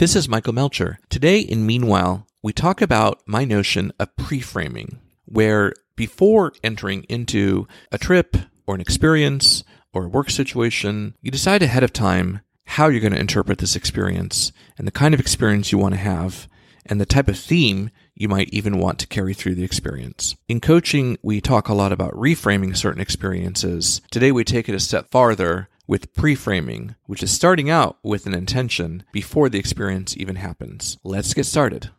This is Michael Melcher. Today in Meanwhile, we talk about my notion of pre-framing, where before entering into a trip or an experience or a work situation, you decide ahead of time how you're going to interpret this experience and the kind of experience you want to have and the type of theme you might even want to carry through the experience. In coaching, we talk a lot about reframing certain experiences. Today, we take it a step farther with pre-framing, which is starting out with an intention before the experience even happens. Let's get started.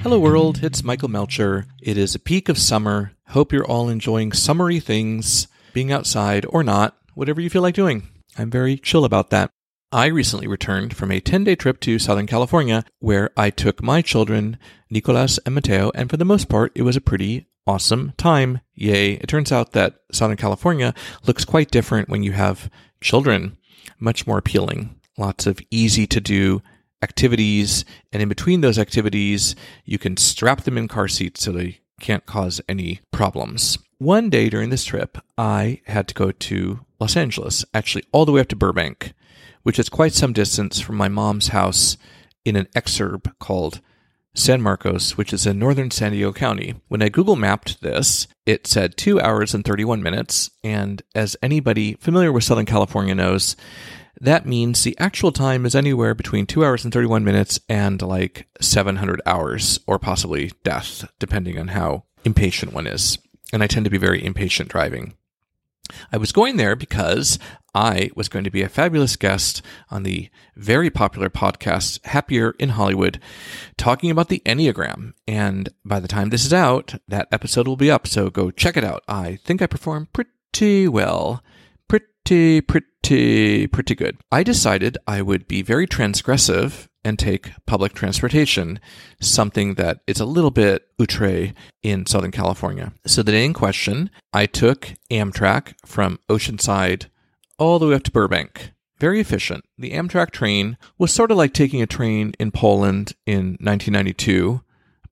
Hello, world. It's Michael Melcher. It is a peak of summer. Hope you're all enjoying summery things, being outside or not, whatever you feel like doing. I'm very chill about that. I recently returned from a 10 day trip to Southern California where I took my children, Nicolas and Mateo, and for the most part, it was a pretty awesome time. Yay. It turns out that Southern California looks quite different when you have children, much more appealing. Lots of easy to do activities. And in between those activities, you can strap them in car seats so they can't cause any problems. One day during this trip, I had to go to Los Angeles, actually all the way up to Burbank which is quite some distance from my mom's house in an exurb called San Marcos, which is in northern San Diego County. When I Google mapped this, it said two hours and 31 minutes. And as anybody familiar with Southern California knows, that means the actual time is anywhere between two hours and 31 minutes and like 700 hours or possibly death, depending on how impatient one is. And I tend to be very impatient driving. I was going there because I was going to be a fabulous guest on the very popular podcast Happier in Hollywood, talking about the Enneagram. And by the time this is out, that episode will be up, so go check it out. I think I performed pretty well. Pretty, pretty, pretty good. I decided I would be very transgressive and take public transportation, something that is a little bit outre in Southern California. So the day in question, I took Amtrak from Oceanside all the way up to Burbank. Very efficient. The Amtrak train was sort of like taking a train in Poland in 1992,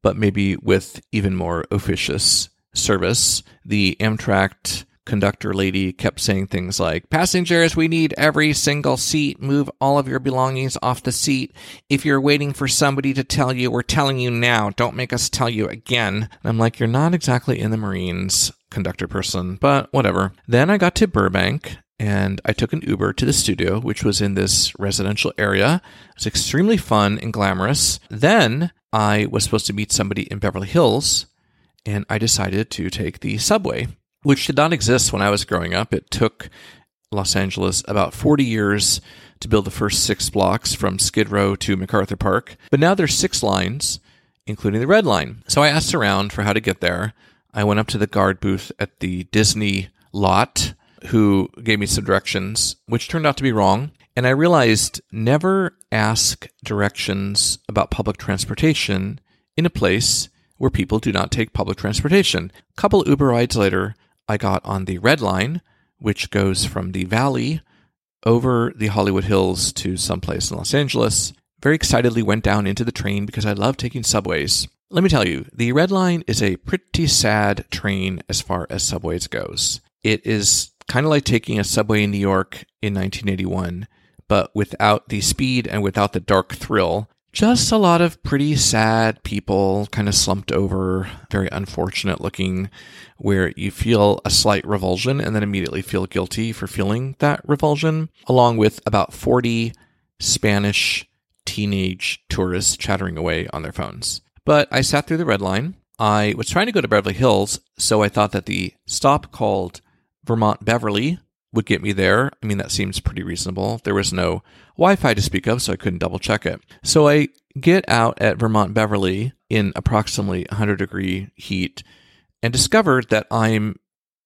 but maybe with even more officious service. The Amtrak conductor lady kept saying things like, Passengers, we need every single seat. Move all of your belongings off the seat. If you're waiting for somebody to tell you, we're telling you now. Don't make us tell you again. And I'm like, You're not exactly in the Marines, conductor person, but whatever. Then I got to Burbank and I took an Uber to the studio, which was in this residential area. It was extremely fun and glamorous. Then I was supposed to meet somebody in Beverly Hills, and I decided to take the subway which did not exist when I was growing up. It took Los Angeles about 40 years to build the first six blocks from Skid Row to MacArthur Park. But now there's six lines, including the red line. So I asked around for how to get there. I went up to the guard booth at the Disney lot, who gave me some directions, which turned out to be wrong. And I realized never ask directions about public transportation in a place where people do not take public transportation. A couple Uber rides later, I got on the Red Line, which goes from the valley over the Hollywood Hills to someplace in Los Angeles. Very excitedly went down into the train because I love taking subways. Let me tell you, the Red Line is a pretty sad train as far as subways goes. It is kind of like taking a subway in New York in 1981, but without the speed and without the dark thrill just a lot of pretty sad people kind of slumped over, very unfortunate looking, where you feel a slight revulsion and then immediately feel guilty for feeling that revulsion, along with about 40 Spanish teenage tourists chattering away on their phones. But I sat through the red line. I was trying to go to Beverly Hills, so I thought that the stop called Vermont Beverly would get me there. I mean, that seems pretty reasonable. There was no Wi Fi to speak of, so I couldn't double check it. So I get out at Vermont Beverly in approximately 100 degree heat and discovered that I'm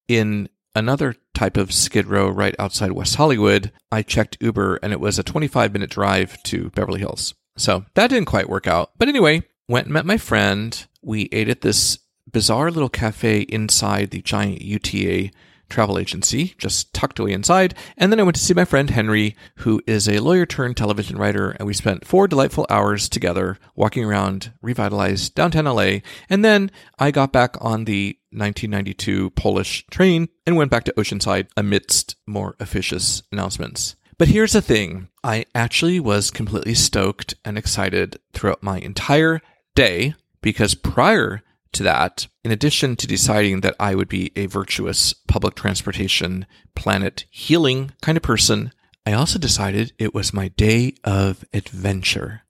in another type of skid row right outside West Hollywood. I checked Uber and it was a 25 minute drive to Beverly Hills. So that didn't quite work out. But anyway, went and met my friend. We ate at this bizarre little cafe inside the giant UTA travel agency, just tucked away inside. And then I went to see my friend Henry, who is a lawyer turned television writer, and we spent four delightful hours together walking around revitalized downtown LA. And then I got back on the 1992 Polish train and went back to Oceanside amidst more officious announcements. But here's the thing I actually was completely stoked and excited throughout my entire day because prior to that, in addition to deciding that I would be a virtuous public transportation, planet healing kind of person, I also decided it was my day of adventure.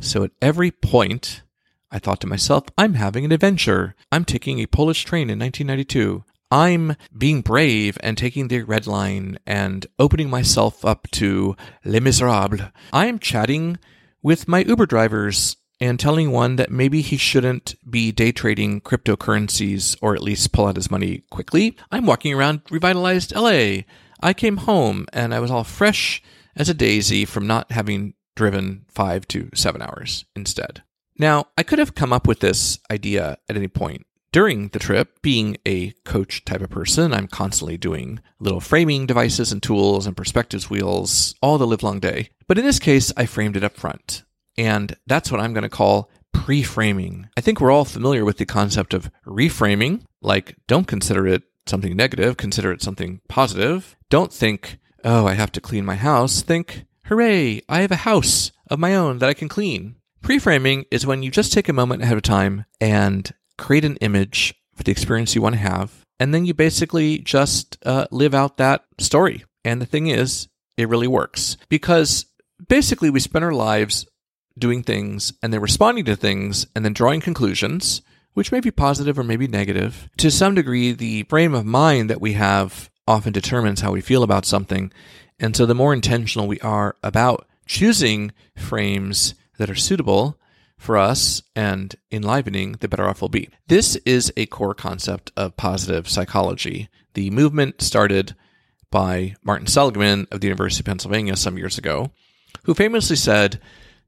So at every point, I thought to myself, I'm having an adventure. I'm taking a Polish train in 1992. I'm being brave and taking the red line and opening myself up to Les Miserables. I'm chatting with my Uber drivers and telling one that maybe he shouldn't be day trading cryptocurrencies or at least pull out his money quickly. I'm walking around revitalized LA. I came home and I was all fresh as a daisy from not having driven five to seven hours instead. Now, I could have come up with this idea at any point during the trip. Being a coach type of person, I'm constantly doing little framing devices and tools and perspectives wheels all the live long day. But in this case, I framed it up front. And that's what I'm going to call pre framing. I think we're all familiar with the concept of reframing, like don't consider it something negative, consider it something positive. Don't think, oh, I have to clean my house. Think, hooray, I have a house of my own that I can clean. Pre framing is when you just take a moment ahead of time and create an image for the experience you want to have. And then you basically just uh, live out that story. And the thing is, it really works because basically we spend our lives doing things and then responding to things and then drawing conclusions, which may be positive or maybe negative. To some degree, the frame of mind that we have often determines how we feel about something. And so the more intentional we are about choosing frames that are suitable for us and enlivening, the better off we'll be. This is a core concept of positive psychology. The movement started by Martin Seligman of the University of Pennsylvania some years ago, who famously said,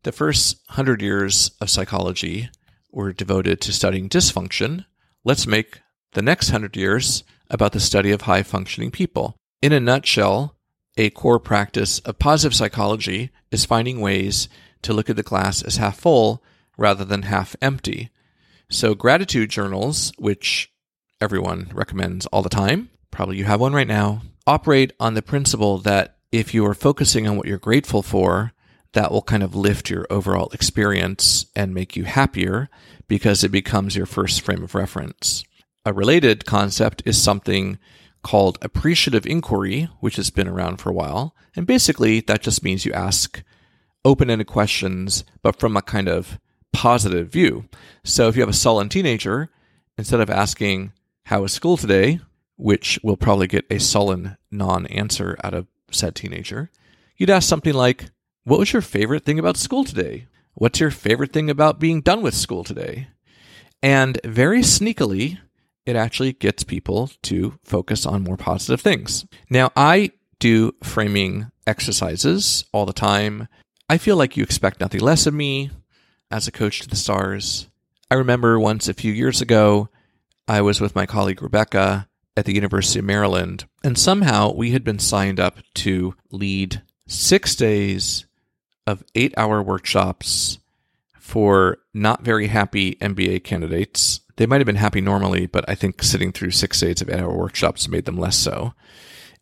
the first hundred years of psychology were devoted to studying dysfunction. Let's make the next hundred years about the study of high functioning people. In a nutshell, a core practice of positive psychology is finding ways to look at the glass as half full rather than half empty. So, gratitude journals, which everyone recommends all the time, probably you have one right now, operate on the principle that if you are focusing on what you're grateful for, that will kind of lift your overall experience and make you happier because it becomes your first frame of reference. A related concept is something called appreciative inquiry, which has been around for a while. And basically, that just means you ask open ended questions, but from a kind of positive view. So if you have a sullen teenager, instead of asking, How was school today? which will probably get a sullen non answer out of said teenager, you'd ask something like, what was your favorite thing about school today? What's your favorite thing about being done with school today? And very sneakily, it actually gets people to focus on more positive things. Now, I do framing exercises all the time. I feel like you expect nothing less of me as a coach to the stars. I remember once a few years ago, I was with my colleague Rebecca at the University of Maryland, and somehow we had been signed up to lead six days of eight hour workshops for not very happy MBA candidates. They might have been happy normally, but I think sitting through six days of eight hour workshops made them less so.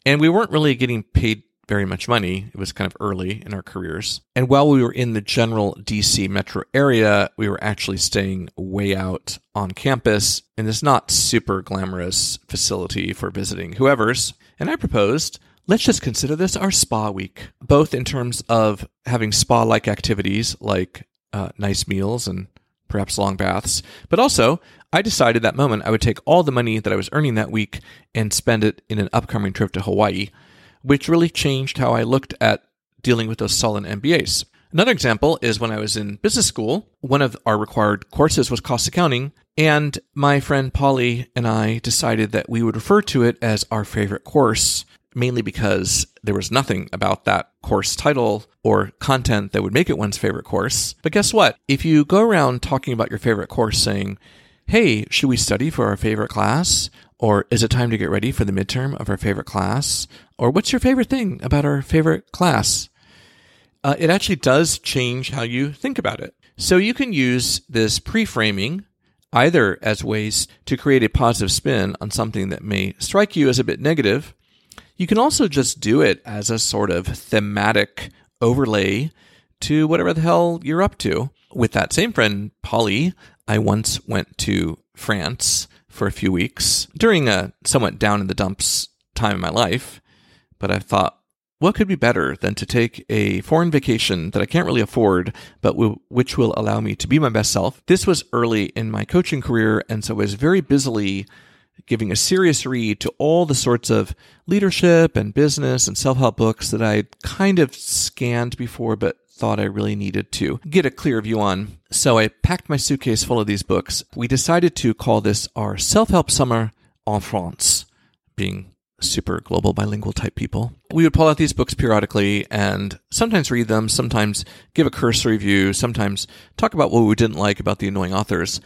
And we weren't really getting paid very much money. It was kind of early in our careers. And while we were in the general DC metro area, we were actually staying way out on campus in this not super glamorous facility for visiting whoever's. And I proposed Let's just consider this our spa week, both in terms of having spa like activities like uh, nice meals and perhaps long baths, but also I decided that moment I would take all the money that I was earning that week and spend it in an upcoming trip to Hawaii, which really changed how I looked at dealing with those sullen MBAs. Another example is when I was in business school, one of our required courses was cost accounting, and my friend Polly and I decided that we would refer to it as our favorite course mainly because there was nothing about that course title or content that would make it one's favorite course. But guess what? If you go around talking about your favorite course saying, hey, should we study for our favorite class? Or is it time to get ready for the midterm of our favorite class? Or what's your favorite thing about our favorite class? Uh, it actually does change how you think about it. So you can use this pre-framing either as ways to create a positive spin on something that may strike you as a bit negative. You can also just do it as a sort of thematic overlay to whatever the hell you're up to. With that same friend, Polly, I once went to France for a few weeks during a somewhat down in the dumps time in my life. But I thought, what could be better than to take a foreign vacation that I can't really afford, but w- which will allow me to be my best self? This was early in my coaching career, and so I was very busily giving a serious read to all the sorts of leadership and business and self help books that I'd kind of scanned before, but thought I really needed to get a clear view on. So I packed my suitcase full of these books. We decided to call this our self help summer en France, being super global bilingual type people. We would pull out these books periodically and sometimes read them, sometimes give a cursory review, sometimes talk about what we didn't like about the annoying authors.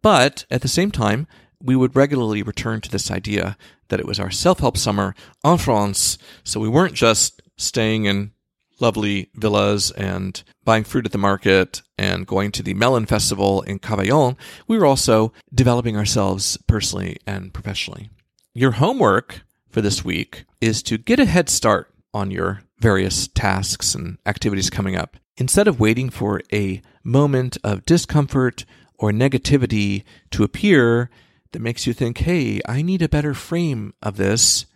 But at the same time, we would regularly return to this idea that it was our self help summer en France. So we weren't just staying in lovely villas and buying fruit at the market and going to the Melon Festival in Cavaillon, we were also developing ourselves personally and professionally. Your homework for this week is to get a head start on your various tasks and activities coming up. Instead of waiting for a moment of discomfort or negativity to appear that makes you think, hey, I need a better frame of this,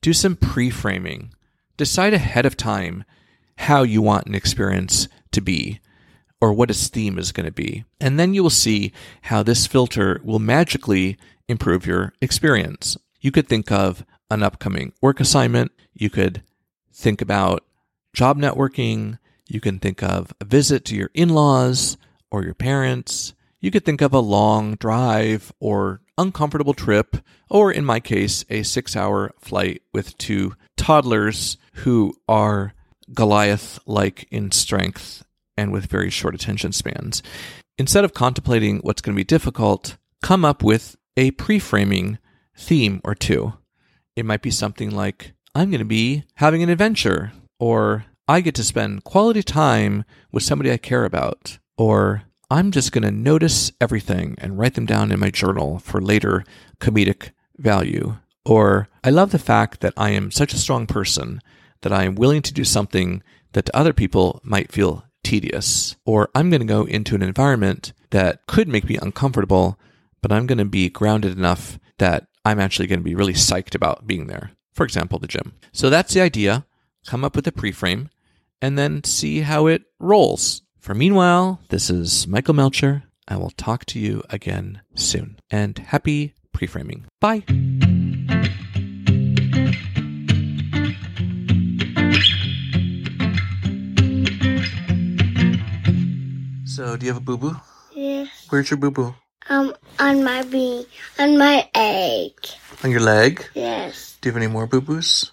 do some pre framing. Decide ahead of time how you want an experience to be or what its theme is going to be. And then you will see how this filter will magically improve your experience. You could think of an upcoming work assignment. You could think about job networking. You can think of a visit to your in laws or your parents. You could think of a long drive or uncomfortable trip, or in my case, a six hour flight with two toddlers who are Goliath like in strength and with very short attention spans. Instead of contemplating what's going to be difficult, come up with a pre framing theme or two. It might be something like, I'm going to be having an adventure, or I get to spend quality time with somebody I care about, or I'm just going to notice everything and write them down in my journal for later comedic value. Or I love the fact that I am such a strong person that I am willing to do something that to other people might feel tedious. Or I'm going to go into an environment that could make me uncomfortable, but I'm going to be grounded enough that I'm actually going to be really psyched about being there. For example, the gym. So that's the idea. Come up with a pre-frame and then see how it rolls. For meanwhile, this is Michael Melcher. I will talk to you again soon. And happy pre-framing. Bye. So, do you have a boo boo? Yes. Where's your boo boo? Um, on my bee, on my egg. On your leg? Yes. Do you have any more boo boos?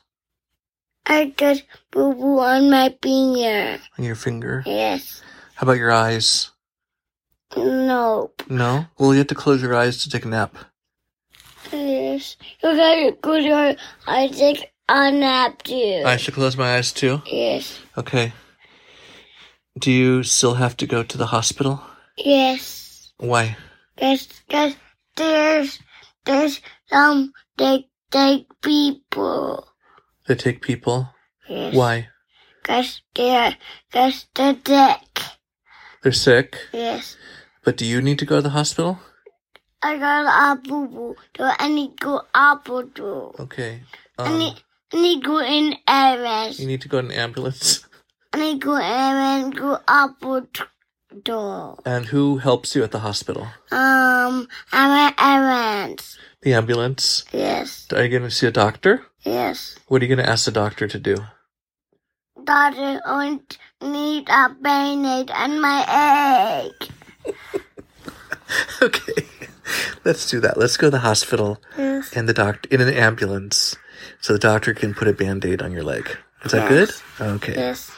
I got boo boo on my finger. On your finger? Yes. How about your eyes? Nope. No? Well, you have to close your eyes to take a nap. Yes. You gotta go to I take a nap too. I should close my eyes too? Yes. Okay. Do you still have to go to the hospital? Yes. Why? Cause, cause there's, there's some dead, dead people. They take people? Yes. Why? Cause they're, cause they're sick. They're sick. Yes. But do you need to go to the hospital? I got a boo boo. I need to go apple too. Okay. I Um, need, I need to go in ambulance. you need to go in ambulance. I need to go errands, go apple too. And who helps you at the hospital? Um, I'm at ambulance. The ambulance. Yes, Are you going to see a doctor? yes. What are you going to ask the doctor to do? Doctor, I need a band-aid on my egg. okay. Let's do that. Let's go to the hospital Yes. and the doctor in an ambulance so the doctor can put a band-aid on your leg. Is that Yes. good? Okay. Yes.